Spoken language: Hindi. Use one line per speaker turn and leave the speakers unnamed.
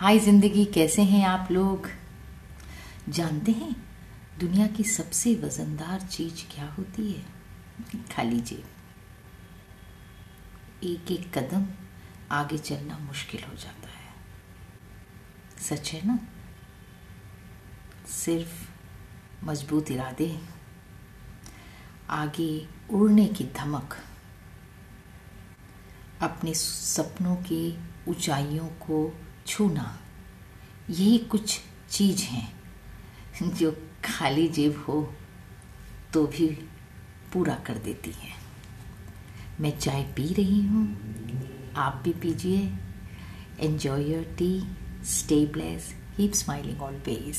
हाय ज़िंदगी, कैसे हैं आप लोग? जानते हैं, दुनिया की सबसे वजनदार चीज़ क्या होती है? खाली जेब एक एक कदम आगे चलना मुश्किल हो जाता है। सच है ना? सिर्फ़ मज़बूत इरादे आगे उड़ने की धमक। अपने सपनों की ऊंचाइयों को छूना यही कुछ चीज़ हैं। जो खाली जेब हो तो भी पूरा कर देती हैं। मैं चाय पी रही हूँ। आप भी पीजिए। Enjoy your tea stay blessed keep smiling always